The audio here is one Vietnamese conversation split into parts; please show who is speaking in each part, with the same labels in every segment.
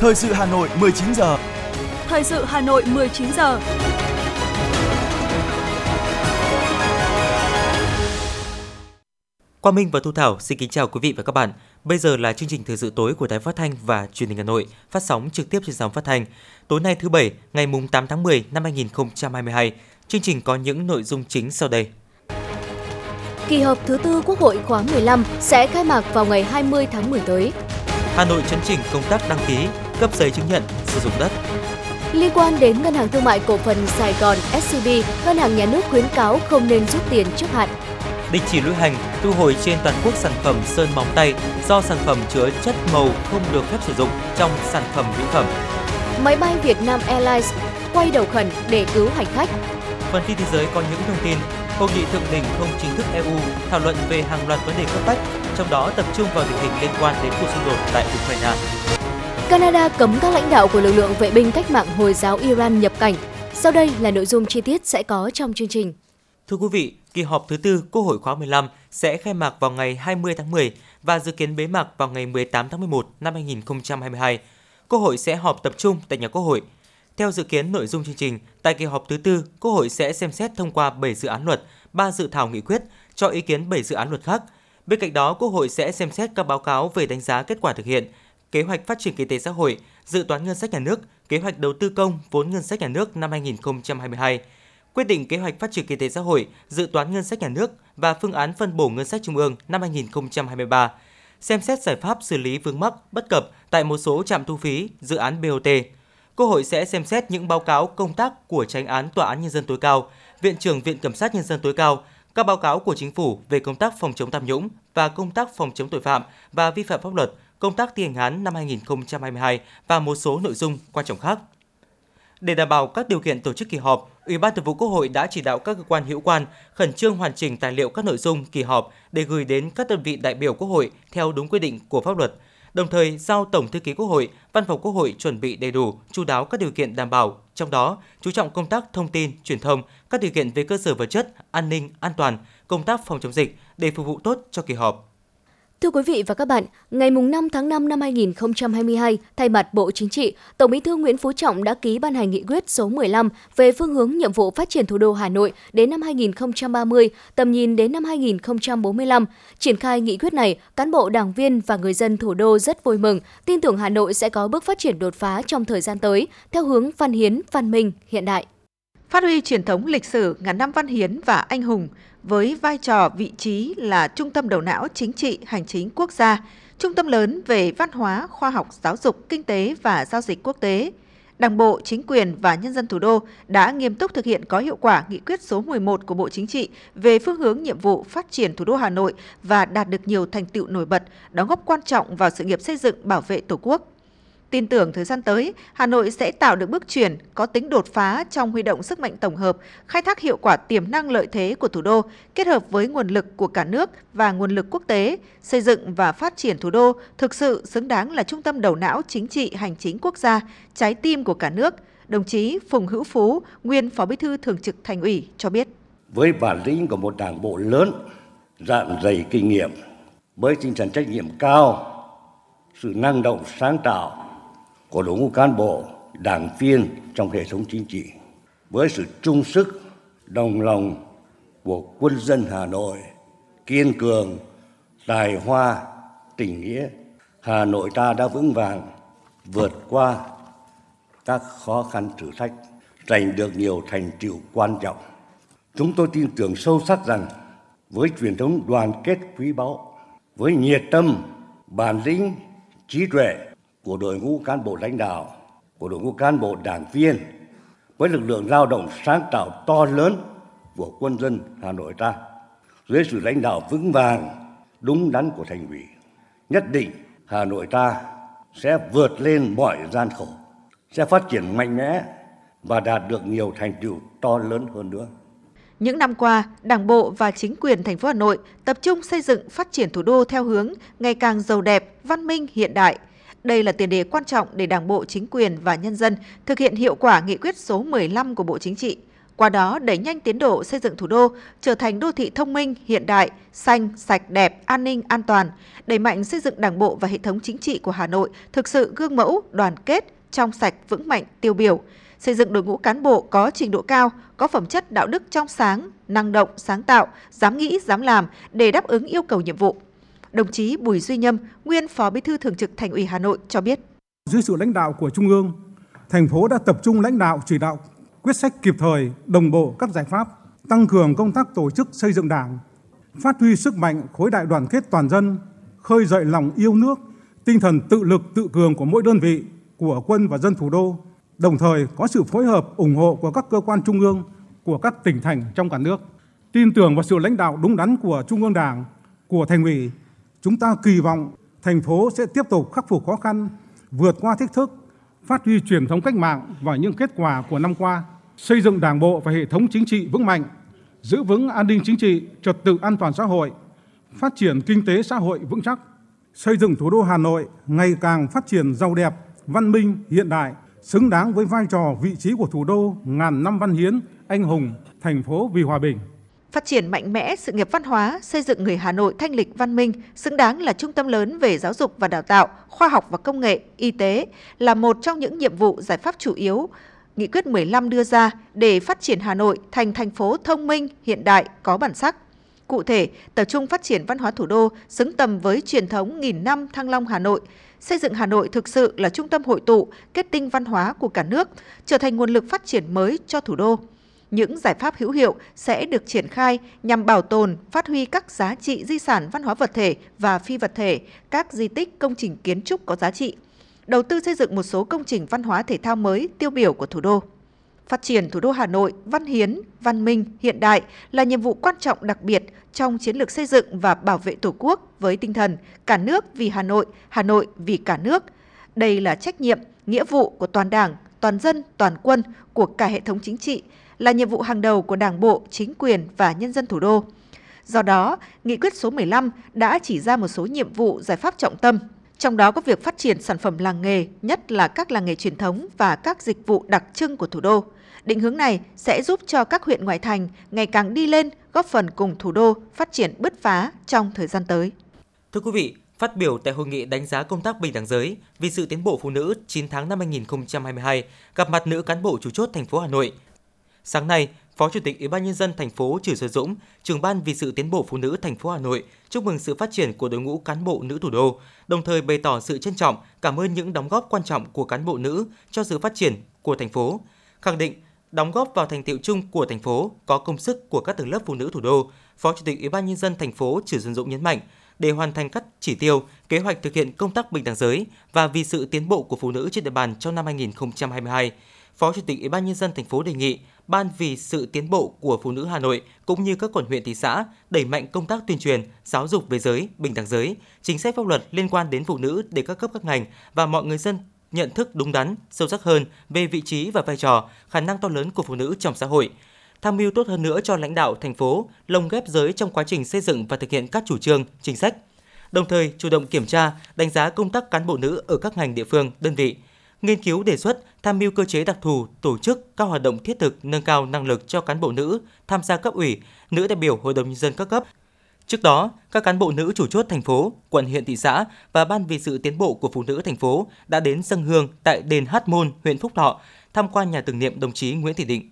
Speaker 1: Thời sự Hà Nội 19 giờ.
Speaker 2: Thời sự Hà Nội 19 giờ.
Speaker 3: Quang Minh và Thu Thảo xin kính chào quý vị và các bạn. Bây giờ là chương trình thời sự tối của Đài Phát thanh và Truyền hình Hà Nội, phát sóng trực tiếp trên sóng phát thanh. Tối nay thứ bảy, ngày mùng 8 tháng 10 năm 2022. Chương trình có những nội dung chính sau đây.
Speaker 4: Kỳ họp thứ tư Quốc hội khóa 15 sẽ khai mạc vào ngày 20 tháng 10 tới.
Speaker 3: Hà Nội chấn chỉnh công tác đăng ký, cấp giấy chứng nhận sử dụng đất.
Speaker 4: Liên quan đến Ngân hàng Thương mại Cổ phần Sài Gòn SCB, Ngân hàng Nhà nước khuyến cáo không nên rút tiền trước hạn.
Speaker 3: Đình chỉ lưu hành, thu hồi trên toàn quốc sản phẩm sơn móng tay do sản phẩm chứa chất màu không được phép sử dụng trong sản phẩm mỹ phẩm.
Speaker 4: Máy bay Việt Nam Airlines quay đầu khẩn để cứu hành khách.
Speaker 3: Phần tin thế giới có những thông tin Hội nghị thượng đỉnh không chính thức EU thảo luận về hàng loạt vấn đề cấp bách, trong đó tập trung vào tình hình liên quan đến cuộc xung đột tại Ukraine.
Speaker 4: Canada cấm các lãnh đạo của lực lượng vệ binh cách mạng Hồi giáo Iran nhập cảnh. Sau đây là nội dung chi tiết sẽ có trong chương trình.
Speaker 3: Thưa quý vị, kỳ họp thứ tư Quốc hội khóa 15 sẽ khai mạc vào ngày 20 tháng 10 và dự kiến bế mạc vào ngày 18 tháng 11 năm 2022. Quốc hội sẽ họp tập trung tại nhà Quốc hội. Theo dự kiến nội dung chương trình, tại kỳ họp thứ tư, Quốc hội sẽ xem xét thông qua 7 dự án luật, 3 dự thảo nghị quyết, cho ý kiến 7 dự án luật khác. Bên cạnh đó, Quốc hội sẽ xem xét các báo cáo về đánh giá kết quả thực hiện, kế hoạch phát triển kinh tế xã hội, dự toán ngân sách nhà nước, kế hoạch đầu tư công vốn ngân sách nhà nước năm 2022, quyết định kế hoạch phát triển kinh tế xã hội, dự toán ngân sách nhà nước và phương án phân bổ ngân sách trung ương năm 2023, xem xét giải pháp xử lý vướng mắc bất cập tại một số trạm thu phí, dự án BOT. Quốc hội sẽ xem xét những báo cáo công tác của Tránh án Tòa án Nhân dân tối cao, Viện trưởng Viện Kiểm sát Nhân dân tối cao, các báo cáo của Chính phủ về công tác phòng chống tham nhũng và công tác phòng chống tội phạm và vi phạm pháp luật, công tác thi hành án năm 2022 và một số nội dung quan trọng khác. Để đảm bảo các điều kiện tổ chức kỳ họp, Ủy ban Thường vụ Quốc hội đã chỉ đạo các cơ quan hữu quan khẩn trương hoàn chỉnh tài liệu các nội dung kỳ họp để gửi đến các đơn vị đại biểu Quốc hội theo đúng quy định của pháp luật. Đồng thời giao Tổng thư ký Quốc hội, Văn phòng Quốc hội chuẩn bị đầy đủ, chú đáo các điều kiện đảm bảo, trong đó chú trọng công tác thông tin, truyền thông, các điều kiện về cơ sở vật chất, an ninh, an toàn, công tác phòng chống dịch để phục vụ tốt cho kỳ họp.
Speaker 4: Thưa quý vị và các bạn, ngày 5 tháng 5 năm 2022, thay mặt Bộ Chính trị, Tổng Bí thư Nguyễn Phú Trọng đã ký ban hành nghị quyết số 15 về phương hướng nhiệm vụ phát triển thủ đô Hà Nội đến năm 2030, tầm nhìn đến năm 2045. Triển khai nghị quyết này, cán bộ đảng viên và người dân thủ đô rất vui mừng, tin tưởng Hà Nội sẽ có bước phát triển đột phá trong thời gian tới, theo hướng văn hiến, văn minh, hiện đại.
Speaker 5: Phát huy truyền thống lịch sử ngàn năm văn hiến và anh hùng, với vai trò vị trí là trung tâm đầu não chính trị hành chính quốc gia, trung tâm lớn về văn hóa, khoa học, giáo dục, kinh tế và giao dịch quốc tế. Đảng bộ, chính quyền và nhân dân thủ đô đã nghiêm túc thực hiện có hiệu quả nghị quyết số 11 của Bộ Chính trị về phương hướng nhiệm vụ phát triển thủ đô Hà Nội và đạt được nhiều thành tựu nổi bật, đóng góp quan trọng vào sự nghiệp xây dựng bảo vệ Tổ quốc. Tin tưởng thời gian tới, Hà Nội sẽ tạo được bước chuyển có tính đột phá trong huy động sức mạnh tổng hợp, khai thác hiệu quả tiềm năng lợi thế của thủ đô, kết hợp với nguồn lực của cả nước và nguồn lực quốc tế, xây dựng và phát triển thủ đô thực sự xứng đáng là trung tâm đầu não chính trị hành chính quốc gia, trái tim của cả nước. Đồng chí Phùng Hữu Phú, nguyên Phó Bí thư Thường trực Thành ủy cho biết.
Speaker 6: Với bản lĩnh của một đảng bộ lớn, dạn dày kinh nghiệm, với tinh thần trách nhiệm cao, sự năng động sáng tạo của đội ngũ cán bộ, đảng viên trong hệ thống chính trị với sự chung sức, đồng lòng của quân dân Hà Nội, kiên cường, tài hoa, tình nghĩa, Hà Nội ta đã vững vàng vượt qua các khó khăn thử thách, giành được nhiều thành tựu quan trọng. Chúng tôi tin tưởng sâu sắc rằng với truyền thống đoàn kết quý báu, với nhiệt tâm, bản lĩnh, trí tuệ của đội ngũ cán bộ lãnh đạo, của đội ngũ cán bộ đảng viên, với lực lượng lao động sáng tạo to lớn của quân dân Hà Nội ta, dưới sự lãnh đạo vững vàng, đúng đắn của thành ủy, nhất định Hà Nội ta sẽ vượt lên mọi gian khổ, sẽ phát triển mạnh mẽ và đạt được nhiều thành tựu to lớn hơn nữa.
Speaker 5: Những năm qua, Đảng bộ và chính quyền thành phố Hà Nội tập trung xây dựng phát triển thủ đô theo hướng ngày càng giàu đẹp, văn minh, hiện đại, đây là tiền đề quan trọng để Đảng bộ, chính quyền và nhân dân thực hiện hiệu quả nghị quyết số 15 của Bộ Chính trị. qua đó đẩy nhanh tiến độ xây dựng thủ đô trở thành đô thị thông minh, hiện đại, xanh, sạch, đẹp, an ninh, an toàn, đẩy mạnh xây dựng đảng bộ và hệ thống chính trị của Hà Nội thực sự gương mẫu, đoàn kết, trong sạch, vững mạnh, tiêu biểu, xây dựng đội ngũ cán bộ có trình độ cao, có phẩm chất đạo đức trong sáng, năng động, sáng tạo, dám nghĩ, dám làm để đáp ứng yêu cầu nhiệm vụ. Đồng chí Bùi Duy Nhâm, nguyên Phó Bí thư Thường trực Thành ủy Hà Nội cho biết.
Speaker 7: Dưới sự lãnh đạo của Trung ương, thành phố đã tập trung lãnh đạo chỉ đạo quyết sách kịp thời, đồng bộ các giải pháp, tăng cường công tác tổ chức xây dựng Đảng, phát huy sức mạnh khối đại đoàn kết toàn dân, khơi dậy lòng yêu nước, tinh thần tự lực tự cường của mỗi đơn vị, của quân và dân thủ đô, đồng thời có sự phối hợp ủng hộ của các cơ quan trung ương, của các tỉnh thành trong cả nước. Tin tưởng vào sự lãnh đạo đúng đắn của Trung ương Đảng, của Thành ủy, chúng ta kỳ vọng thành phố sẽ tiếp tục khắc phục khó khăn, vượt qua thách thức, phát huy truyền thống cách mạng và những kết quả của năm qua, xây dựng Đảng bộ và hệ thống chính trị vững mạnh, giữ vững an ninh chính trị, trật tự an toàn xã hội, phát triển kinh tế xã hội vững chắc, xây dựng thủ đô Hà Nội ngày càng phát triển giàu đẹp, văn minh, hiện đại, xứng đáng với vai trò vị trí của thủ đô ngàn năm văn hiến, anh hùng, thành phố vì hòa bình
Speaker 5: phát triển mạnh mẽ sự nghiệp văn hóa, xây dựng người Hà Nội thanh lịch văn minh, xứng đáng là trung tâm lớn về giáo dục và đào tạo, khoa học và công nghệ, y tế là một trong những nhiệm vụ giải pháp chủ yếu Nghị quyết 15 đưa ra để phát triển Hà Nội thành thành phố thông minh, hiện đại, có bản sắc. Cụ thể, tập trung phát triển văn hóa thủ đô xứng tầm với truyền thống nghìn năm Thăng Long Hà Nội, xây dựng Hà Nội thực sự là trung tâm hội tụ, kết tinh văn hóa của cả nước, trở thành nguồn lực phát triển mới cho thủ đô những giải pháp hữu hiệu sẽ được triển khai nhằm bảo tồn, phát huy các giá trị di sản văn hóa vật thể và phi vật thể, các di tích công trình kiến trúc có giá trị, đầu tư xây dựng một số công trình văn hóa thể thao mới tiêu biểu của thủ đô. Phát triển thủ đô Hà Nội văn hiến, văn minh, hiện đại là nhiệm vụ quan trọng đặc biệt trong chiến lược xây dựng và bảo vệ Tổ quốc với tinh thần cả nước vì Hà Nội, Hà Nội vì cả nước. Đây là trách nhiệm, nghĩa vụ của toàn Đảng, toàn dân, toàn quân, của cả hệ thống chính trị, là nhiệm vụ hàng đầu của Đảng bộ, chính quyền và nhân dân thủ đô. Do đó, Nghị quyết số 15 đã chỉ ra một số nhiệm vụ giải pháp trọng tâm, trong đó có việc phát triển sản phẩm làng nghề, nhất là các làng nghề truyền thống và các dịch vụ đặc trưng của thủ đô. Định hướng này sẽ giúp cho các huyện ngoại thành ngày càng đi lên, góp phần cùng thủ đô phát triển bứt phá trong thời gian tới.
Speaker 3: Thưa quý vị, phát biểu tại hội nghị đánh giá công tác bình đẳng giới vì sự tiến bộ phụ nữ 9 tháng năm 2022, gặp mặt nữ cán bộ chủ chốt thành phố Hà Nội, Sáng nay, Phó Chủ tịch Ủy ban nhân dân thành phố Trử Xuân Dũng, trưởng ban vì sự tiến bộ phụ nữ thành phố Hà Nội chúc mừng sự phát triển của đội ngũ cán bộ nữ thủ đô, đồng thời bày tỏ sự trân trọng, cảm ơn những đóng góp quan trọng của cán bộ nữ cho sự phát triển của thành phố. Khẳng định đóng góp vào thành tiệu chung của thành phố có công sức của các tầng lớp phụ nữ thủ đô, Phó Chủ tịch Ủy ban nhân dân thành phố Trử Xuân Dũng nhấn mạnh, để hoàn thành các chỉ tiêu, kế hoạch thực hiện công tác bình đẳng giới và vì sự tiến bộ của phụ nữ trên địa bàn trong năm 2022, Phó Chủ tịch Ủy ban nhân dân thành phố đề nghị Ban vì sự tiến bộ của phụ nữ Hà Nội cũng như các quận huyện thị xã đẩy mạnh công tác tuyên truyền, giáo dục về giới, bình đẳng giới, chính sách pháp luật liên quan đến phụ nữ để các cấp các ngành và mọi người dân nhận thức đúng đắn, sâu sắc hơn về vị trí và vai trò, khả năng to lớn của phụ nữ trong xã hội, tham mưu tốt hơn nữa cho lãnh đạo thành phố lồng ghép giới trong quá trình xây dựng và thực hiện các chủ trương, chính sách. Đồng thời chủ động kiểm tra, đánh giá công tác cán bộ nữ ở các ngành địa phương, đơn vị, nghiên cứu đề xuất tham mưu cơ chế đặc thù tổ chức các hoạt động thiết thực nâng cao năng lực cho cán bộ nữ tham gia cấp ủy, nữ đại biểu Hội đồng nhân dân các cấp. Trước đó, các cán bộ nữ chủ chốt thành phố, quận huyện thị xã và ban vì sự tiến bộ của phụ nữ thành phố đã đến dân hương tại đền Hát Môn, huyện Phúc Thọ, tham quan nhà tưởng niệm đồng chí Nguyễn Thị Định.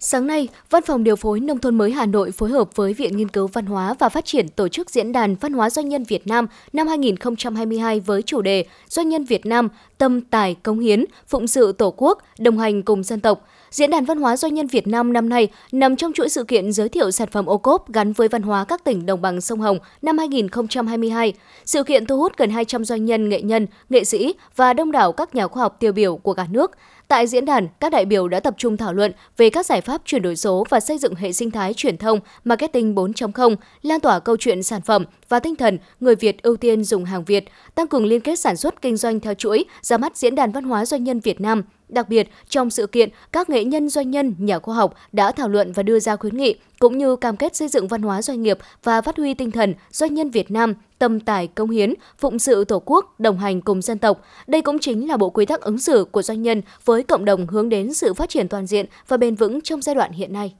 Speaker 4: Sáng nay, Văn phòng Điều phối Nông thôn mới Hà Nội phối hợp với Viện Nghiên cứu Văn hóa và Phát triển tổ chức Diễn đàn Văn hóa Doanh nhân Việt Nam năm 2022 với chủ đề Doanh nhân Việt Nam, tâm tài công hiến, phụng sự Tổ quốc, đồng hành cùng dân tộc. Diễn đàn Văn hóa Doanh nhân Việt Nam năm nay nằm trong chuỗi sự kiện giới thiệu sản phẩm ô cốp gắn với văn hóa các tỉnh đồng bằng sông Hồng năm 2022. Sự kiện thu hút gần 200 doanh nhân, nghệ nhân, nghệ sĩ và đông đảo các nhà khoa học tiêu biểu của cả nước – Tại diễn đàn, các đại biểu đã tập trung thảo luận về các giải pháp chuyển đổi số và xây dựng hệ sinh thái truyền thông marketing 4.0, lan tỏa câu chuyện sản phẩm và tinh thần người Việt ưu tiên dùng hàng Việt, tăng cường liên kết sản xuất kinh doanh theo chuỗi ra mắt diễn đàn văn hóa doanh nhân Việt Nam. Đặc biệt, trong sự kiện, các nghệ nhân doanh nhân, nhà khoa học đã thảo luận và đưa ra khuyến nghị cũng như cam kết xây dựng văn hóa doanh nghiệp và phát huy tinh thần doanh nhân Việt Nam tâm tài công hiến, phụng sự Tổ quốc, đồng hành cùng dân tộc. Đây cũng chính là bộ quy tắc ứng xử của doanh nhân với cộng đồng hướng đến sự phát triển toàn diện và bền vững trong giai đoạn hiện nay.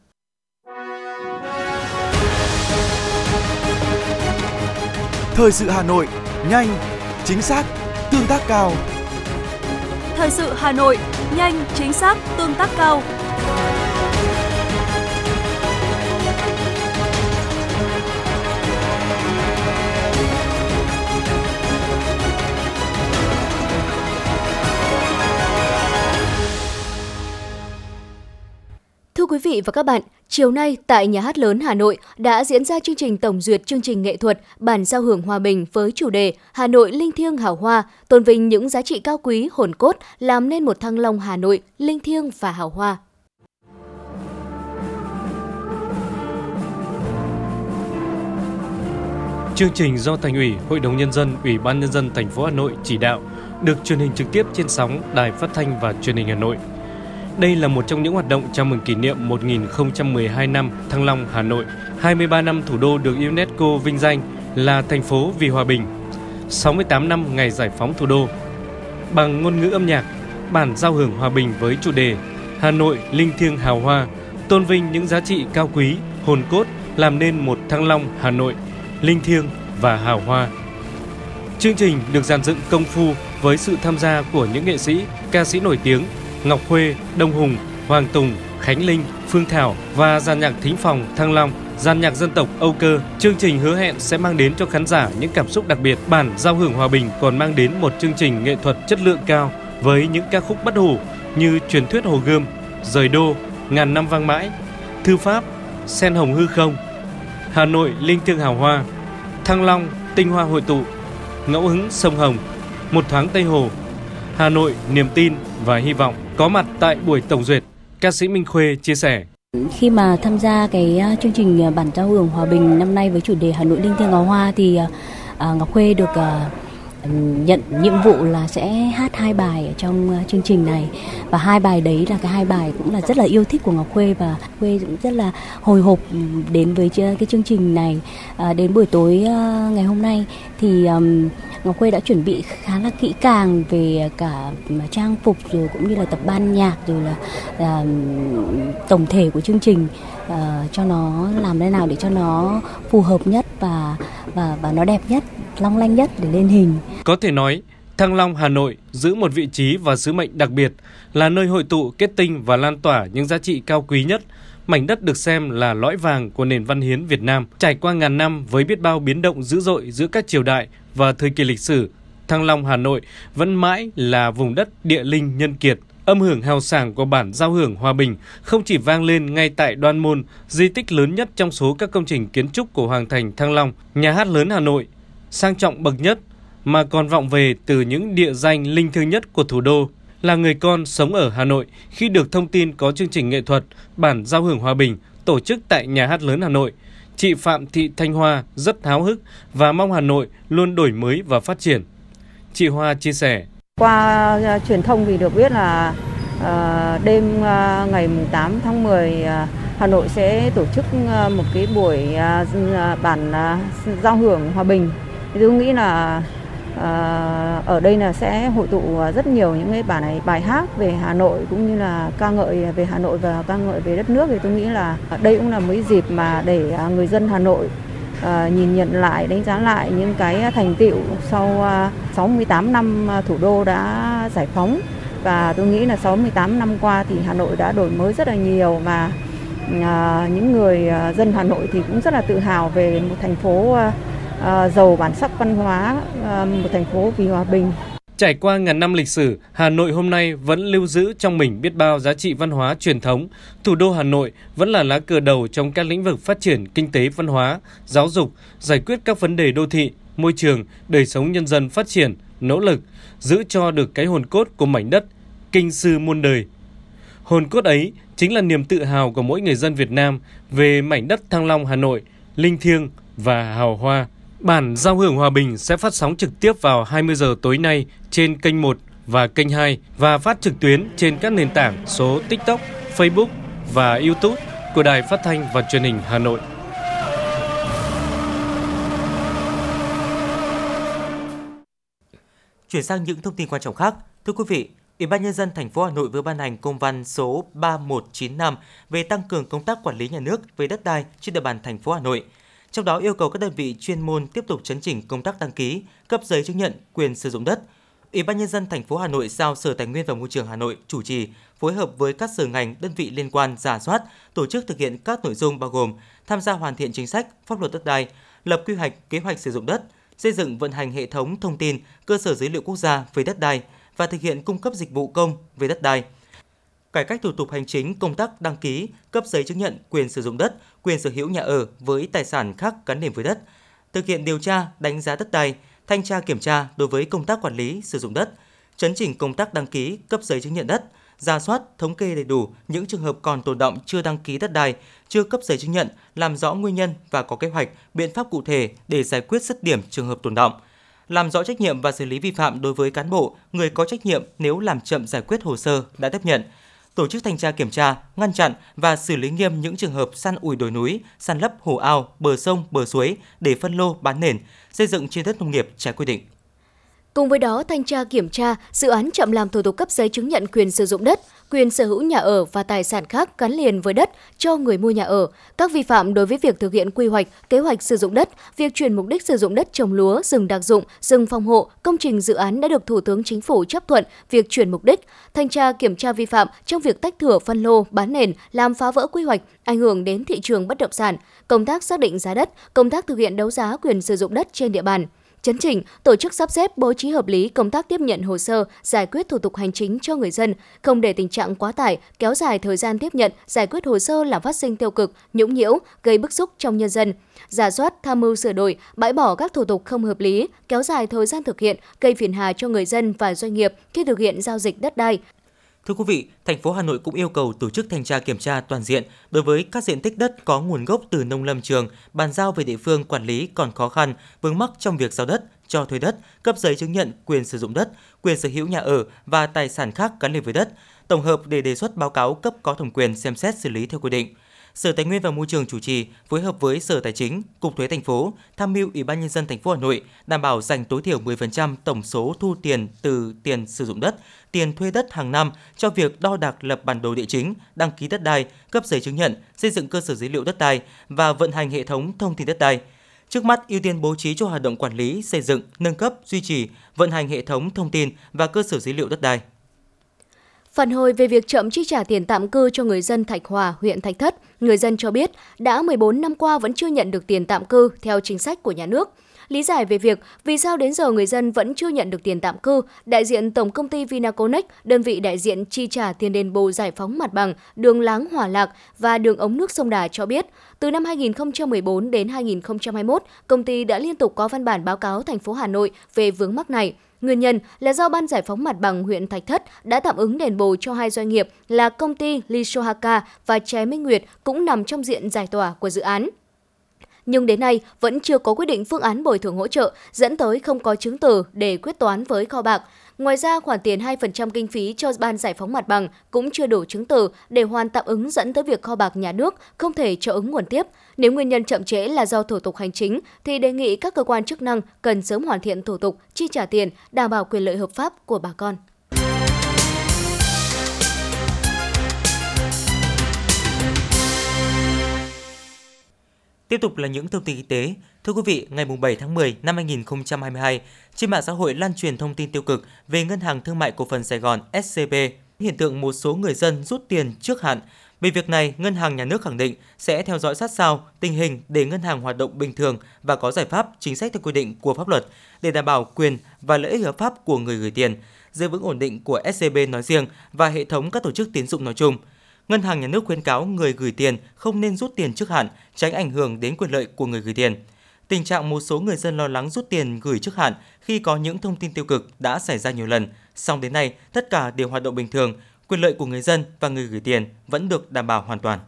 Speaker 1: Thời sự Hà Nội, nhanh, chính xác, tương tác cao.
Speaker 2: Thời sự Hà Nội, nhanh, chính xác, tương tác cao.
Speaker 4: Quý vị và các bạn, chiều nay tại Nhà hát lớn Hà Nội đã diễn ra chương trình tổng duyệt chương trình nghệ thuật Bản giao hưởng hòa bình với chủ đề Hà Nội linh thiêng hào hoa, tôn vinh những giá trị cao quý hồn cốt làm nên một thăng long Hà Nội linh thiêng và hào hoa.
Speaker 8: Chương trình do Thành ủy, Hội đồng nhân dân, Ủy ban nhân dân thành phố Hà Nội chỉ đạo, được truyền hình trực tiếp trên sóng Đài Phát thanh và Truyền hình Hà Nội. Đây là một trong những hoạt động chào mừng kỷ niệm 1012 năm Thăng Long, Hà Nội, 23 năm thủ đô được UNESCO vinh danh là thành phố vì hòa bình, 68 năm ngày giải phóng thủ đô. Bằng ngôn ngữ âm nhạc, bản giao hưởng hòa bình với chủ đề Hà Nội linh thiêng hào hoa, tôn vinh những giá trị cao quý, hồn cốt làm nên một Thăng Long Hà Nội linh thiêng và hào hoa. Chương trình được dàn dựng công phu với sự tham gia của những nghệ sĩ, ca sĩ nổi tiếng Ngọc Khuê, Đông Hùng, Hoàng Tùng, Khánh Linh, Phương Thảo và dàn nhạc Thính Phòng, Thăng Long, dàn nhạc dân tộc Âu Cơ. Chương trình hứa hẹn sẽ mang đến cho khán giả những cảm xúc đặc biệt. Bản giao hưởng hòa bình còn mang đến một chương trình nghệ thuật chất lượng cao với những ca khúc bất hủ như truyền thuyết Hồ Gươm, Rời Đô, Ngàn năm vang mãi, Thư pháp, Sen hồng hư không, Hà Nội linh thương hào hoa, Thăng Long tinh hoa hội tụ, ngẫu hứng sông Hồng, một thoáng Tây Hồ, Hà Nội niềm tin và hy vọng. Có mặt tại buổi tổng duyệt, ca sĩ Minh Khuê chia sẻ.
Speaker 9: Khi mà tham gia cái à, chương trình à, bản giao hưởng hòa bình năm nay với chủ đề Hà Nội linh thiêng ngó hoa thì à, Ngọc Khuê được nhận nhiệm vụ là sẽ hát hai bài ở trong ờ, chương trình này. Và hai bài đấy là cái hai bài cũng là rất là yêu thích của Ngọc Khuê và Khuê cũng rất là hồi hộp ừ, đến với cái chương trình này. À, đến buổi tối ờ, ngày hôm nay thì um, Ngọc Khuê đã chuẩn bị khá là kỹ càng về cả ừ, trang phục rồi cũng như là tập ban nhạc rồi là um, tổng thể của chương trình. Uh, cho nó làm thế nào để cho nó phù hợp nhất và và và nó đẹp nhất, long lanh nhất để lên hình.
Speaker 8: Có thể nói Thăng Long Hà Nội giữ một vị trí và sứ mệnh đặc biệt là nơi hội tụ kết tinh và lan tỏa những giá trị cao quý nhất mảnh đất được xem là lõi vàng của nền văn hiến Việt Nam, trải qua ngàn năm với biết bao biến động dữ dội giữa các triều đại và thời kỳ lịch sử. Thăng Long Hà Nội vẫn mãi là vùng đất địa linh nhân kiệt. Âm hưởng hào sảng của bản giao hưởng Hòa Bình không chỉ vang lên ngay tại Đoan Môn, di tích lớn nhất trong số các công trình kiến trúc của Hoàng thành Thăng Long, nhà hát lớn Hà Nội, sang trọng bậc nhất, mà còn vọng về từ những địa danh linh thiêng nhất của thủ đô là người con sống ở Hà Nội khi được thông tin có chương trình nghệ thuật Bản Giao hưởng Hòa Bình tổ chức tại Nhà hát lớn Hà Nội. Chị Phạm Thị Thanh Hoa rất háo hức và mong Hà Nội luôn đổi mới và phát triển. Chị Hoa chia sẻ.
Speaker 10: Qua uh, truyền thông thì được biết là uh, đêm uh, ngày 8 tháng 10 uh, Hà Nội sẽ tổ chức uh, một cái buổi uh, bản uh, giao hưởng hòa bình. Thì tôi nghĩ là ở đây là sẽ hội tụ rất nhiều những cái bản này bài hát về Hà Nội cũng như là ca ngợi về Hà Nội và ca ngợi về đất nước thì tôi nghĩ là đây cũng là mấy dịp mà để người dân Hà Nội Ờ, nhìn nhận lại đánh giá lại những cái à, thành tiệu sau à, 68 năm à, thủ đô đã giải phóng và tôi nghĩ là 68 năm qua thì Hà Nội đã đổi mới rất là nhiều và những người dân Hà Nội thì cũng rất là tự hào về một thành phố giàu bản sắc văn hóa, một thành phố vì hòa bình.
Speaker 8: Trải qua ngàn năm lịch sử, Hà Nội hôm nay vẫn lưu giữ trong mình biết bao giá trị văn hóa truyền thống. Thủ đô Hà Nội vẫn là lá cờ đầu trong các lĩnh vực phát triển kinh tế văn hóa, giáo dục, giải quyết các vấn đề đô thị, môi trường, đời sống nhân dân phát triển, nỗ lực, giữ cho được cái hồn cốt của mảnh đất, kinh sư muôn đời. Hồn cốt ấy chính là niềm tự hào của mỗi người dân Việt Nam về mảnh đất Thăng Long Hà Nội, linh thiêng và hào hoa. Bản Giao hưởng Hòa bình sẽ phát sóng trực tiếp vào 20 giờ tối nay trên kênh 1 và kênh 2 và phát trực tuyến trên các nền tảng số TikTok, Facebook và YouTube của Đài Phát thanh và Truyền hình Hà Nội.
Speaker 3: Chuyển sang những thông tin quan trọng khác, thưa quý vị, Ủy ban nhân dân thành phố Hà Nội vừa ban hành công văn số 3195 về tăng cường công tác quản lý nhà nước về đất đai trên địa bàn thành phố Hà Nội. Trong đó yêu cầu các đơn vị chuyên môn tiếp tục chấn chỉnh công tác đăng ký, cấp giấy chứng nhận quyền sử dụng đất. Ủy ban nhân dân thành phố Hà Nội giao Sở Tài nguyên và Môi trường Hà Nội chủ trì phối hợp với các sở ngành, đơn vị liên quan giả soát, tổ chức thực hiện các nội dung bao gồm tham gia hoàn thiện chính sách, pháp luật đất đai, lập quy hoạch, kế hoạch sử dụng đất, xây dựng vận hành hệ thống thông tin, cơ sở dữ liệu quốc gia về đất đai và thực hiện cung cấp dịch vụ công về đất đai. Cải cách thủ tục hành chính công tác đăng ký, cấp giấy chứng nhận quyền sử dụng đất, quyền sở hữu nhà ở với tài sản khác gắn liền với đất, thực hiện điều tra, đánh giá đất đai, thanh tra kiểm tra đối với công tác quản lý sử dụng đất, chấn chỉnh công tác đăng ký, cấp giấy chứng nhận đất, ra soát, thống kê đầy đủ những trường hợp còn tồn động chưa đăng ký đất đai, chưa cấp giấy chứng nhận, làm rõ nguyên nhân và có kế hoạch, biện pháp cụ thể để giải quyết dứt điểm trường hợp tồn động. Làm rõ trách nhiệm và xử lý vi phạm đối với cán bộ, người có trách nhiệm nếu làm chậm giải quyết hồ sơ đã tiếp nhận. Tổ chức thanh tra kiểm tra, ngăn chặn và xử lý nghiêm những trường hợp săn ủi đồi núi, săn lấp hồ ao, bờ sông, bờ suối để phân lô bán nền, xây dựng trên đất nông nghiệp trái quy định.
Speaker 4: Cùng với đó, thanh tra kiểm tra dự án chậm làm thủ tục cấp giấy chứng nhận quyền sử dụng đất, quyền sở hữu nhà ở và tài sản khác gắn liền với đất cho người mua nhà ở, các vi phạm đối với việc thực hiện quy hoạch, kế hoạch sử dụng đất, việc chuyển mục đích sử dụng đất trồng lúa, rừng đặc dụng, rừng phòng hộ, công trình dự án đã được Thủ tướng Chính phủ chấp thuận việc chuyển mục đích, thanh tra kiểm tra vi phạm trong việc tách thửa phân lô, bán nền, làm phá vỡ quy hoạch, ảnh hưởng đến thị trường bất động sản, công tác xác định giá đất, công tác thực hiện đấu giá quyền sử dụng đất trên địa bàn chấn chỉnh, tổ chức sắp xếp bố trí hợp lý công tác tiếp nhận hồ sơ, giải quyết thủ tục hành chính cho người dân, không để tình trạng quá tải, kéo dài thời gian tiếp nhận, giải quyết hồ sơ làm phát sinh tiêu cực, nhũng nhiễu, gây bức xúc trong nhân dân. Giả soát, tham mưu sửa đổi, bãi bỏ các thủ tục không hợp lý, kéo dài thời gian thực hiện, gây phiền hà cho người dân và doanh nghiệp khi thực hiện giao dịch đất đai,
Speaker 3: Thưa quý vị, thành phố Hà Nội cũng yêu cầu tổ chức thanh tra kiểm tra toàn diện đối với các diện tích đất có nguồn gốc từ nông lâm trường, bàn giao về địa phương quản lý còn khó khăn, vướng mắc trong việc giao đất, cho thuê đất, cấp giấy chứng nhận quyền sử dụng đất, quyền sở hữu nhà ở và tài sản khác gắn liền với đất, tổng hợp để đề xuất báo cáo cấp có thẩm quyền xem xét xử lý theo quy định. Sở Tài nguyên và Môi trường chủ trì phối hợp với Sở Tài chính, Cục Thuế thành phố tham mưu Ủy ban nhân dân thành phố Hà Nội đảm bảo dành tối thiểu 10% tổng số thu tiền từ tiền sử dụng đất, tiền thuê đất hàng năm cho việc đo đạc lập bản đồ địa chính, đăng ký đất đai, cấp giấy chứng nhận, xây dựng cơ sở dữ liệu đất đai và vận hành hệ thống thông tin đất đai. Trước mắt ưu tiên bố trí cho hoạt động quản lý, xây dựng, nâng cấp, duy trì, vận hành hệ thống thông tin và cơ sở dữ liệu đất đai.
Speaker 4: Phản hồi về việc chậm chi trả tiền tạm cư cho người dân Thạch Hòa, huyện Thạch Thất, người dân cho biết đã 14 năm qua vẫn chưa nhận được tiền tạm cư theo chính sách của nhà nước. Lý giải về việc vì sao đến giờ người dân vẫn chưa nhận được tiền tạm cư, đại diện Tổng công ty Vinaconex, đơn vị đại diện chi trả tiền đền bù giải phóng mặt bằng đường Láng Hòa Lạc và đường ống nước sông Đà cho biết, từ năm 2014 đến 2021, công ty đã liên tục có văn bản báo cáo thành phố Hà Nội về vướng mắc này. Nguyên nhân là do Ban Giải phóng Mặt bằng huyện Thạch Thất đã tạm ứng đền bù cho hai doanh nghiệp là công ty Lishohaka và Trái Minh Nguyệt cũng nằm trong diện giải tỏa của dự án nhưng đến nay vẫn chưa có quyết định phương án bồi thường hỗ trợ, dẫn tới không có chứng từ để quyết toán với kho bạc. Ngoài ra, khoản tiền 2% kinh phí cho ban giải phóng mặt bằng cũng chưa đủ chứng từ để hoàn tạm ứng dẫn tới việc kho bạc nhà nước không thể cho ứng nguồn tiếp. Nếu nguyên nhân chậm trễ là do thủ tục hành chính, thì đề nghị các cơ quan chức năng cần sớm hoàn thiện thủ tục, chi trả tiền, đảm bảo quyền lợi hợp pháp của bà con.
Speaker 3: Tiếp tục là những thông tin y tế. Thưa quý vị, ngày 7 tháng 10 năm 2022, trên mạng xã hội lan truyền thông tin tiêu cực về Ngân hàng Thương mại Cổ phần Sài Gòn SCB, hiện tượng một số người dân rút tiền trước hạn. Về việc này, Ngân hàng Nhà nước khẳng định sẽ theo dõi sát sao tình hình để ngân hàng hoạt động bình thường và có giải pháp chính sách theo quy định của pháp luật để đảm bảo quyền và lợi ích hợp pháp của người gửi tiền, giữ vững ổn định của SCB nói riêng và hệ thống các tổ chức tín dụng nói chung – Ngân hàng Nhà nước khuyến cáo người gửi tiền không nên rút tiền trước hạn, tránh ảnh hưởng đến quyền lợi của người gửi tiền. Tình trạng một số người dân lo lắng rút tiền gửi trước hạn khi có những thông tin tiêu cực đã xảy ra nhiều lần, song đến nay tất cả đều hoạt động bình thường, quyền lợi của người dân và người gửi tiền vẫn được đảm bảo hoàn toàn.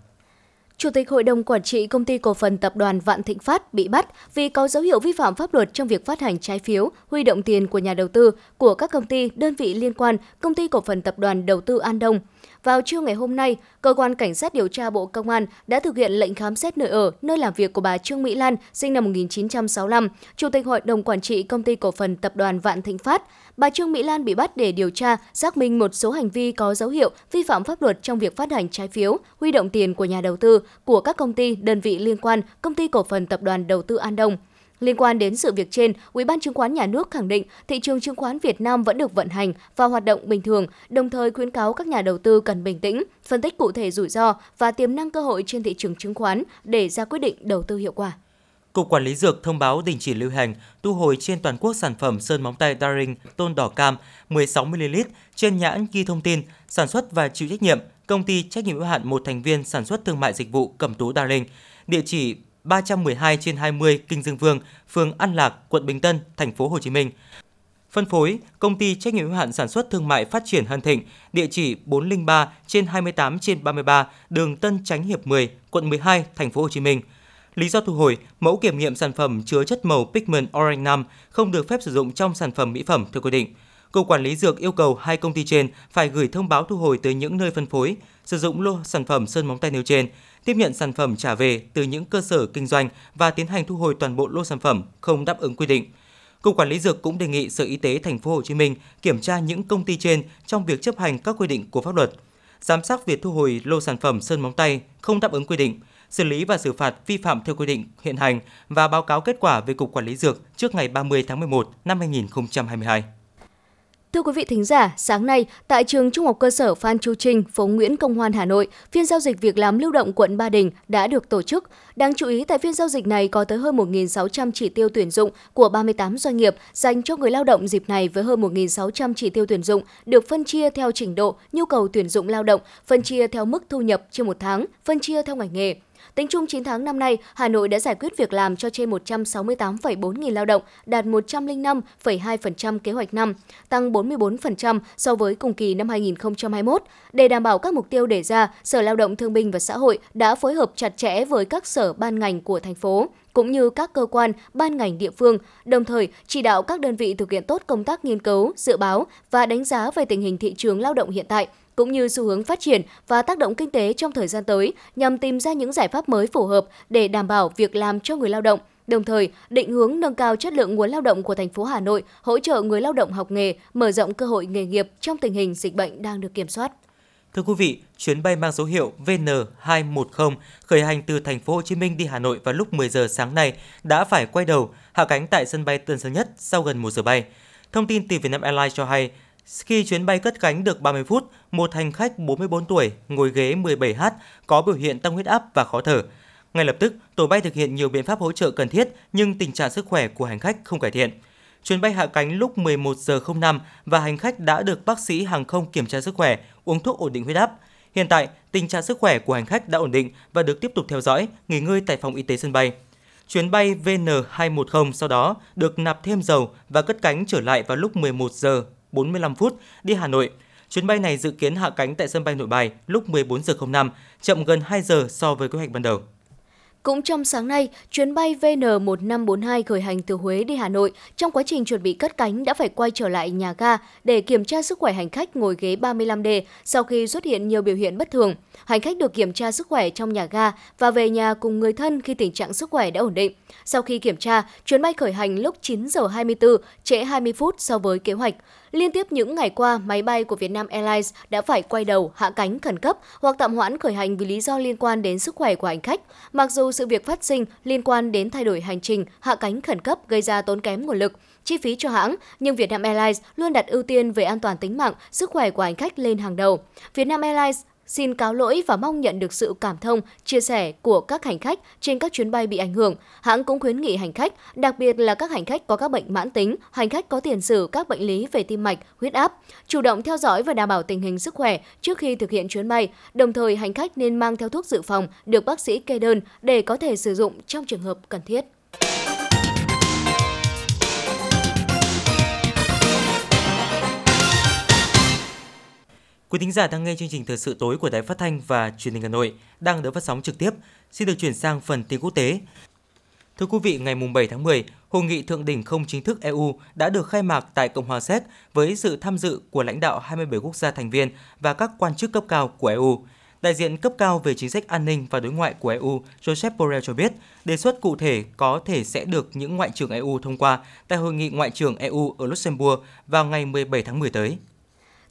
Speaker 4: Chủ tịch Hội đồng Quản trị Công ty Cổ phần Tập đoàn Vạn Thịnh Phát bị bắt vì có dấu hiệu vi phạm pháp luật trong việc phát hành trái phiếu, huy động tiền của nhà đầu tư của các công ty, đơn vị liên quan, Công ty Cổ phần Tập đoàn Đầu tư An Đông. Vào trưa ngày hôm nay, Cơ quan Cảnh sát điều tra Bộ Công an đã thực hiện lệnh khám xét nơi ở, nơi làm việc của bà Trương Mỹ Lan, sinh năm 1965, Chủ tịch Hội đồng Quản trị Công ty Cổ phần Tập đoàn Vạn Thịnh Phát. Bà Trương Mỹ Lan bị bắt để điều tra, xác minh một số hành vi có dấu hiệu vi phạm pháp luật trong việc phát hành trái phiếu, huy động tiền của nhà đầu tư của các công ty, đơn vị liên quan, Công ty Cổ phần Tập đoàn Đầu tư An Đông. Liên quan đến sự việc trên, Ủy ban Chứng khoán Nhà nước khẳng định thị trường chứng khoán Việt Nam vẫn được vận hành và hoạt động bình thường, đồng thời khuyến cáo các nhà đầu tư cần bình tĩnh, phân tích cụ thể rủi ro và tiềm năng cơ hội trên thị trường chứng khoán để ra quyết định đầu tư hiệu quả.
Speaker 3: Cục Quản lý Dược thông báo đình chỉ lưu hành, thu hồi trên toàn quốc sản phẩm sơn móng tay Daring tôn đỏ cam 16ml trên nhãn ghi thông tin sản xuất và chịu trách nhiệm công ty trách nhiệm hữu hạn một thành viên sản xuất thương mại dịch vụ Cẩm Tú Daring, địa chỉ 312 trên 20 Kinh Dương Vương, phường An Lạc, quận Bình Tân, thành phố Hồ Chí Minh. Phân phối, công ty trách nhiệm hữu hạn sản xuất thương mại phát triển Hân Thịnh, địa chỉ 403 trên 28 trên 33, đường Tân Chánh Hiệp 10, quận 12, thành phố Hồ Chí Minh. Lý do thu hồi, mẫu kiểm nghiệm sản phẩm chứa chất màu pigment orange 5 không được phép sử dụng trong sản phẩm mỹ phẩm theo quy định. Cục Quản lý Dược yêu cầu hai công ty trên phải gửi thông báo thu hồi tới những nơi phân phối, sử dụng lô sản phẩm sơn móng tay nêu trên, tiếp nhận sản phẩm trả về từ những cơ sở kinh doanh và tiến hành thu hồi toàn bộ lô sản phẩm không đáp ứng quy định. Cục Quản lý Dược cũng đề nghị Sở Y tế Thành phố Hồ Chí Minh kiểm tra những công ty trên trong việc chấp hành các quy định của pháp luật, giám sát việc thu hồi lô sản phẩm sơn móng tay không đáp ứng quy định, xử lý và xử phạt vi phạm theo quy định hiện hành và báo cáo kết quả về Cục Quản lý Dược trước ngày 30 tháng 11 năm 2022.
Speaker 4: Thưa quý vị thính giả, sáng nay tại trường Trung học cơ sở Phan Chu Trinh, phố Nguyễn Công Hoan, Hà Nội, phiên giao dịch việc làm lưu động quận Ba Đình đã được tổ chức. Đáng chú ý tại phiên giao dịch này có tới hơn 1.600 chỉ tiêu tuyển dụng của 38 doanh nghiệp dành cho người lao động dịp này với hơn 1.600 chỉ tiêu tuyển dụng được phân chia theo trình độ, nhu cầu tuyển dụng lao động, phân chia theo mức thu nhập trên một tháng, phân chia theo ngành nghề. Tính chung 9 tháng năm nay, Hà Nội đã giải quyết việc làm cho trên 168,4 nghìn lao động, đạt 105,2% kế hoạch năm, tăng 44% so với cùng kỳ năm 2021. Để đảm bảo các mục tiêu đề ra, Sở Lao động Thương binh và Xã hội đã phối hợp chặt chẽ với các sở ban ngành của thành phố, cũng như các cơ quan, ban ngành địa phương, đồng thời chỉ đạo các đơn vị thực hiện tốt công tác nghiên cứu, dự báo và đánh giá về tình hình thị trường lao động hiện tại, cũng như xu hướng phát triển và tác động kinh tế trong thời gian tới nhằm tìm ra những giải pháp mới phù hợp để đảm bảo việc làm cho người lao động, đồng thời định hướng nâng cao chất lượng nguồn lao động của thành phố Hà Nội, hỗ trợ người lao động học nghề, mở rộng cơ hội nghề nghiệp trong tình hình dịch bệnh đang được kiểm soát.
Speaker 3: Thưa quý vị, chuyến bay mang số hiệu VN210 khởi hành từ thành phố Hồ Chí Minh đi Hà Nội vào lúc 10 giờ sáng nay đã phải quay đầu hạ cánh tại sân bay Tân Sơn Nhất sau gần 1 giờ bay. Thông tin từ Vietnam Airlines cho hay, khi chuyến bay cất cánh được 30 phút, một hành khách 44 tuổi ngồi ghế 17H có biểu hiện tăng huyết áp và khó thở. Ngay lập tức, tổ bay thực hiện nhiều biện pháp hỗ trợ cần thiết nhưng tình trạng sức khỏe của hành khách không cải thiện. Chuyến bay hạ cánh lúc 11 giờ 05 và hành khách đã được bác sĩ hàng không kiểm tra sức khỏe, uống thuốc ổn định huyết áp. Hiện tại, tình trạng sức khỏe của hành khách đã ổn định và được tiếp tục theo dõi, nghỉ ngơi tại phòng y tế sân bay. Chuyến bay VN210 sau đó được nạp thêm dầu và cất cánh trở lại vào lúc 11 giờ 45 phút đi Hà Nội. Chuyến bay này dự kiến hạ cánh tại sân bay Nội Bài lúc 14 giờ 05, chậm gần 2 giờ so với kế hoạch ban đầu.
Speaker 4: Cũng trong sáng nay, chuyến bay VN1542 khởi hành từ Huế đi Hà Nội trong quá trình chuẩn bị cất cánh đã phải quay trở lại nhà ga để kiểm tra sức khỏe hành khách ngồi ghế 35D sau khi xuất hiện nhiều biểu hiện bất thường. Hành khách được kiểm tra sức khỏe trong nhà ga và về nhà cùng người thân khi tình trạng sức khỏe đã ổn định. Sau khi kiểm tra, chuyến bay khởi hành lúc 9 giờ 24, trễ 20 phút so với kế hoạch. Liên tiếp những ngày qua, máy bay của Vietnam Airlines đã phải quay đầu, hạ cánh khẩn cấp hoặc tạm hoãn khởi hành vì lý do liên quan đến sức khỏe của hành khách. Mặc dù sự việc phát sinh liên quan đến thay đổi hành trình, hạ cánh khẩn cấp gây ra tốn kém nguồn lực, chi phí cho hãng, nhưng Vietnam Airlines luôn đặt ưu tiên về an toàn tính mạng, sức khỏe của hành khách lên hàng đầu. Vietnam Airlines xin cáo lỗi và mong nhận được sự cảm thông, chia sẻ của các hành khách trên các chuyến bay bị ảnh hưởng. Hãng cũng khuyến nghị hành khách, đặc biệt là các hành khách có các bệnh mãn tính, hành khách có tiền sử các bệnh lý về tim mạch, huyết áp, chủ động theo dõi và đảm bảo tình hình sức khỏe trước khi thực hiện chuyến bay. Đồng thời, hành khách nên mang theo thuốc dự phòng được bác sĩ kê đơn để có thể sử dụng trong trường hợp cần thiết.
Speaker 3: Quý thính giả đang nghe chương trình thời sự tối của Đài Phát thanh và Truyền hình Hà Nội đang được phát sóng trực tiếp. Xin được chuyển sang phần tin quốc tế. Thưa quý vị, ngày 7 tháng 10, Hội nghị thượng đỉnh không chính thức EU đã được khai mạc tại Cộng hòa Séc với sự tham dự của lãnh đạo 27 quốc gia thành viên và các quan chức cấp cao của EU. Đại diện cấp cao về chính sách an ninh và đối ngoại của EU Joseph Borrell cho biết, đề xuất cụ thể có thể sẽ được những ngoại trưởng EU thông qua tại hội nghị ngoại trưởng EU ở Luxembourg vào ngày 17 tháng 10 tới.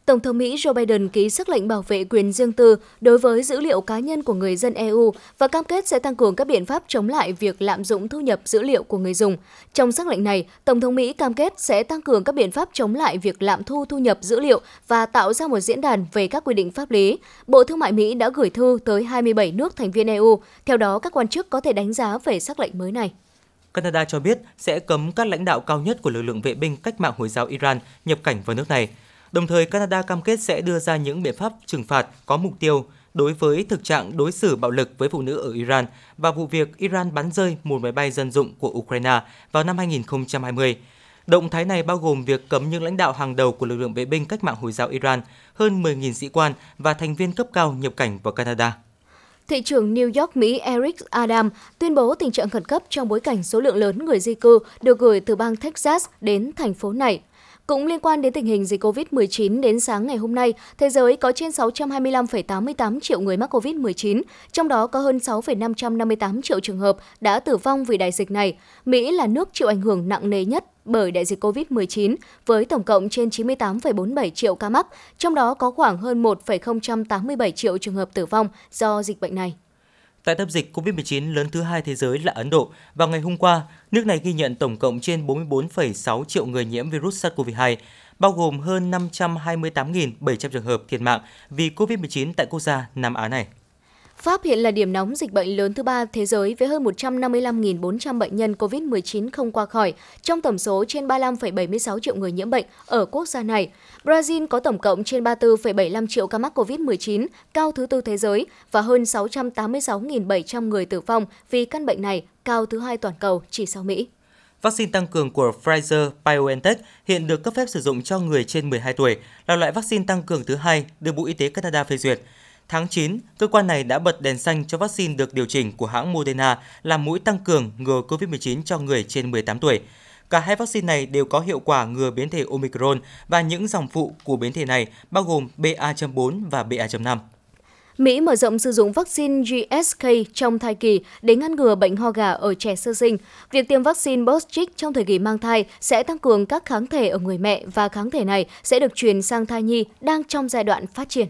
Speaker 4: Tổng thống Mỹ Joe Biden ký sắc lệnh bảo vệ quyền riêng tư đối với dữ liệu cá nhân của người dân EU và cam kết sẽ tăng cường các biện pháp chống lại việc lạm dụng thu nhập dữ liệu của người dùng. Trong sắc lệnh này, Tổng thống Mỹ cam kết sẽ tăng cường các biện pháp chống lại việc lạm thu thu nhập dữ liệu và tạo ra một diễn đàn về các quy định pháp lý. Bộ Thương mại Mỹ đã gửi thư tới 27 nước thành viên EU. Theo đó, các quan chức có thể đánh giá về sắc lệnh mới này.
Speaker 3: Canada cho biết sẽ cấm các lãnh đạo cao nhất của lực lượng vệ binh cách mạng Hồi giáo Iran nhập cảnh vào nước này. Đồng thời, Canada cam kết sẽ đưa ra những biện pháp trừng phạt có mục tiêu đối với thực trạng đối xử bạo lực với phụ nữ ở Iran và vụ việc Iran bắn rơi một máy bay dân dụng của Ukraine vào năm 2020. Động thái này bao gồm việc cấm những lãnh đạo hàng đầu của lực lượng vệ binh cách mạng Hồi giáo Iran, hơn 10.000 sĩ quan và thành viên cấp cao nhập cảnh vào Canada.
Speaker 4: Thị trưởng New York, Mỹ Eric Adam tuyên bố tình trạng khẩn cấp trong bối cảnh số lượng lớn người di cư được gửi từ bang Texas đến thành phố này cũng liên quan đến tình hình dịch COVID-19 đến sáng ngày hôm nay, thế giới có trên 625,88 triệu người mắc COVID-19, trong đó có hơn 6,558 triệu trường hợp đã tử vong vì đại dịch này. Mỹ là nước chịu ảnh hưởng nặng nề nhất bởi đại dịch COVID-19 với tổng cộng trên 98,47 triệu ca mắc, trong đó có khoảng hơn 1,087 triệu trường hợp tử vong do dịch bệnh này.
Speaker 3: Tại tâm dịch COVID-19 lớn thứ hai thế giới là Ấn Độ, vào ngày hôm qua, nước này ghi nhận tổng cộng trên 44,6 triệu người nhiễm virus SARS-CoV-2, bao gồm hơn 528.700 trường hợp thiệt mạng vì COVID-19 tại quốc gia Nam Á này.
Speaker 4: Pháp hiện là điểm nóng dịch bệnh lớn thứ ba thế giới với hơn 155.400 bệnh nhân COVID-19 không qua khỏi, trong tổng số trên 35,76 triệu người nhiễm bệnh ở quốc gia này. Brazil có tổng cộng trên 34,75 triệu ca mắc COVID-19, cao thứ tư thế giới, và hơn 686.700 người tử vong vì căn bệnh này, cao thứ hai toàn cầu chỉ sau Mỹ.
Speaker 3: Vaccine tăng cường của Pfizer-BioNTech hiện được cấp phép sử dụng cho người trên 12 tuổi, là loại vaccine tăng cường thứ hai được Bộ Y tế Canada phê duyệt. Tháng 9, cơ quan này đã bật đèn xanh cho vaccine được điều chỉnh của hãng Moderna làm mũi tăng cường ngừa COVID-19 cho người trên 18 tuổi. Cả hai vaccine này đều có hiệu quả ngừa biến thể Omicron và những dòng phụ của biến thể này bao gồm BA.4 và BA.5.
Speaker 4: Mỹ mở rộng sử dụng vaccine GSK trong thai kỳ để ngăn ngừa bệnh ho gà ở trẻ sơ sinh. Việc tiêm vaccine Bostric trong thời kỳ mang thai sẽ tăng cường các kháng thể ở người mẹ và kháng thể này sẽ được truyền sang thai nhi đang trong giai đoạn phát triển.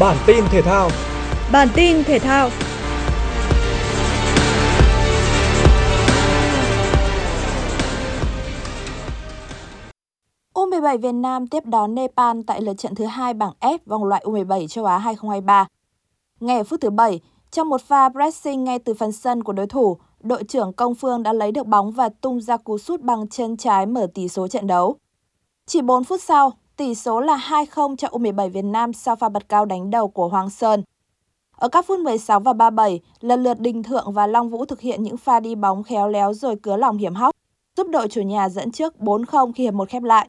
Speaker 1: Bản tin thể thao.
Speaker 2: Bản tin thể thao.
Speaker 11: U17 Việt Nam tiếp đón Nepal tại lượt trận thứ hai bảng F vòng loại U17 châu Á 2023. Ngay ở phút thứ 7, trong một pha pressing ngay từ phần sân của đối thủ, đội trưởng Công Phương đã lấy được bóng và tung ra cú sút bằng chân trái mở tỷ số trận đấu. Chỉ 4 phút sau, Tỷ số là 2-0 cho U17 Việt Nam sau pha bật cao đánh đầu của Hoàng Sơn. Ở các phút 16 và 37, lần lượt Đình Thượng và Long Vũ thực hiện những pha đi bóng khéo léo rồi cứa lòng hiểm hóc, giúp đội chủ nhà dẫn trước 4-0 khi hiệp một khép lại.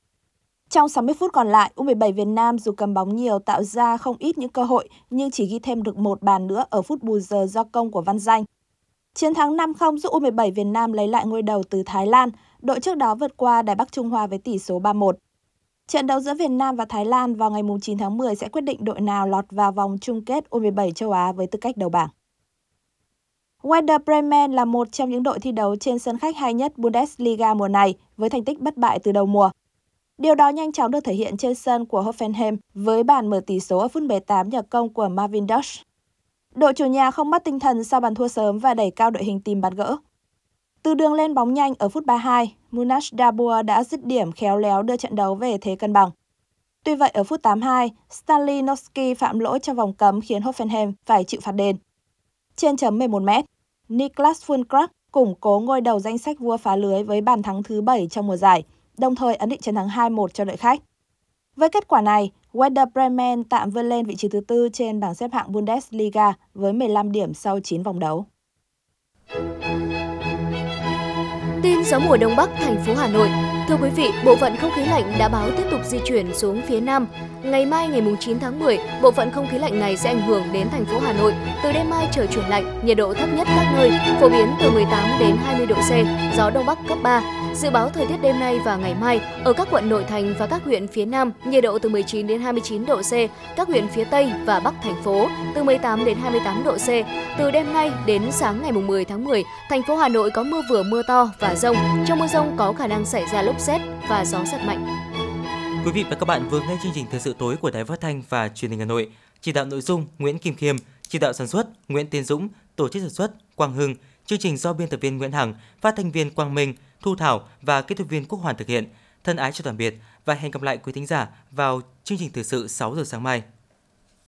Speaker 11: Trong 60 phút còn lại, U17 Việt Nam dù cầm bóng nhiều tạo ra không ít những cơ hội nhưng chỉ ghi thêm được một bàn nữa ở phút bù giờ do công của Văn Danh. Chiến thắng 5-0 giúp U17 Việt Nam lấy lại ngôi đầu từ Thái Lan, đội trước đó vượt qua Đài Bắc Trung Hoa với tỷ số 3-1. Trận đấu giữa Việt Nam và Thái Lan vào ngày 9 tháng 10 sẽ quyết định đội nào lọt vào vòng chung kết U17 châu Á với tư cách đầu bảng. Werder Bremen là một trong những đội thi đấu trên sân khách hay nhất Bundesliga mùa này với thành tích bất bại từ đầu mùa. Điều đó nhanh chóng được thể hiện trên sân của Hoffenheim với bàn mở tỷ số ở phút 18 nhờ công của Marvin Dush. Đội chủ nhà không mất tinh thần sau bàn thua sớm và đẩy cao đội hình tìm bàn gỡ. Từ đường lên bóng nhanh ở phút 32, Munas Dabur đã dứt điểm khéo léo đưa trận đấu về thế cân bằng. Tuy vậy ở phút 82, Stanley Noski phạm lỗi trong vòng cấm khiến Hoffenheim phải chịu phạt đền. Trên chấm 11 m Niklas Fulkrug củng cố ngôi đầu danh sách vua phá lưới với bàn thắng thứ 7 trong mùa giải, đồng thời ấn định chiến thắng 2-1 cho đội khách. Với kết quả này, Werder Bremen tạm vươn lên vị trí thứ tư trên bảng xếp hạng Bundesliga với 15 điểm sau 9 vòng đấu.
Speaker 4: Tin gió mùa đông bắc thành phố Hà Nội. Thưa quý vị, bộ phận không khí lạnh đã báo tiếp tục di chuyển xuống phía Nam. Ngày mai ngày 9 tháng 10, bộ phận không khí lạnh này sẽ ảnh hưởng đến thành phố Hà Nội. Từ đêm mai trời chuyển lạnh, nhiệt độ thấp nhất các nơi phổ biến từ 18 đến 20 độ C, gió đông bắc cấp 3. Dự báo thời tiết đêm nay và ngày mai ở các quận nội thành và các huyện phía Nam nhiệt độ từ 19 đến 29 độ C, các huyện phía Tây và Bắc thành phố từ 18 đến 28 độ C. Từ đêm nay đến sáng ngày 10 tháng 10, thành phố Hà Nội có mưa vừa mưa to và rông. Trong mưa rông có khả năng xảy ra lốc xét và gió giật mạnh.
Speaker 3: Quý vị và các bạn vừa nghe chương trình thời sự tối của Đài Phát thanh và Truyền hình Hà Nội. Chỉ đạo nội dung Nguyễn Kim Khiêm, chỉ đạo sản xuất Nguyễn Tiến Dũng, tổ chức sản xuất Quang Hưng, chương trình do biên tập viên Nguyễn Hằng, phát thanh viên Quang Minh, Thu Thảo và kỹ thuật viên Quốc Hoàn thực hiện. Thân ái chào tạm biệt và hẹn gặp lại quý thính giả vào chương trình thời sự 6 giờ sáng mai.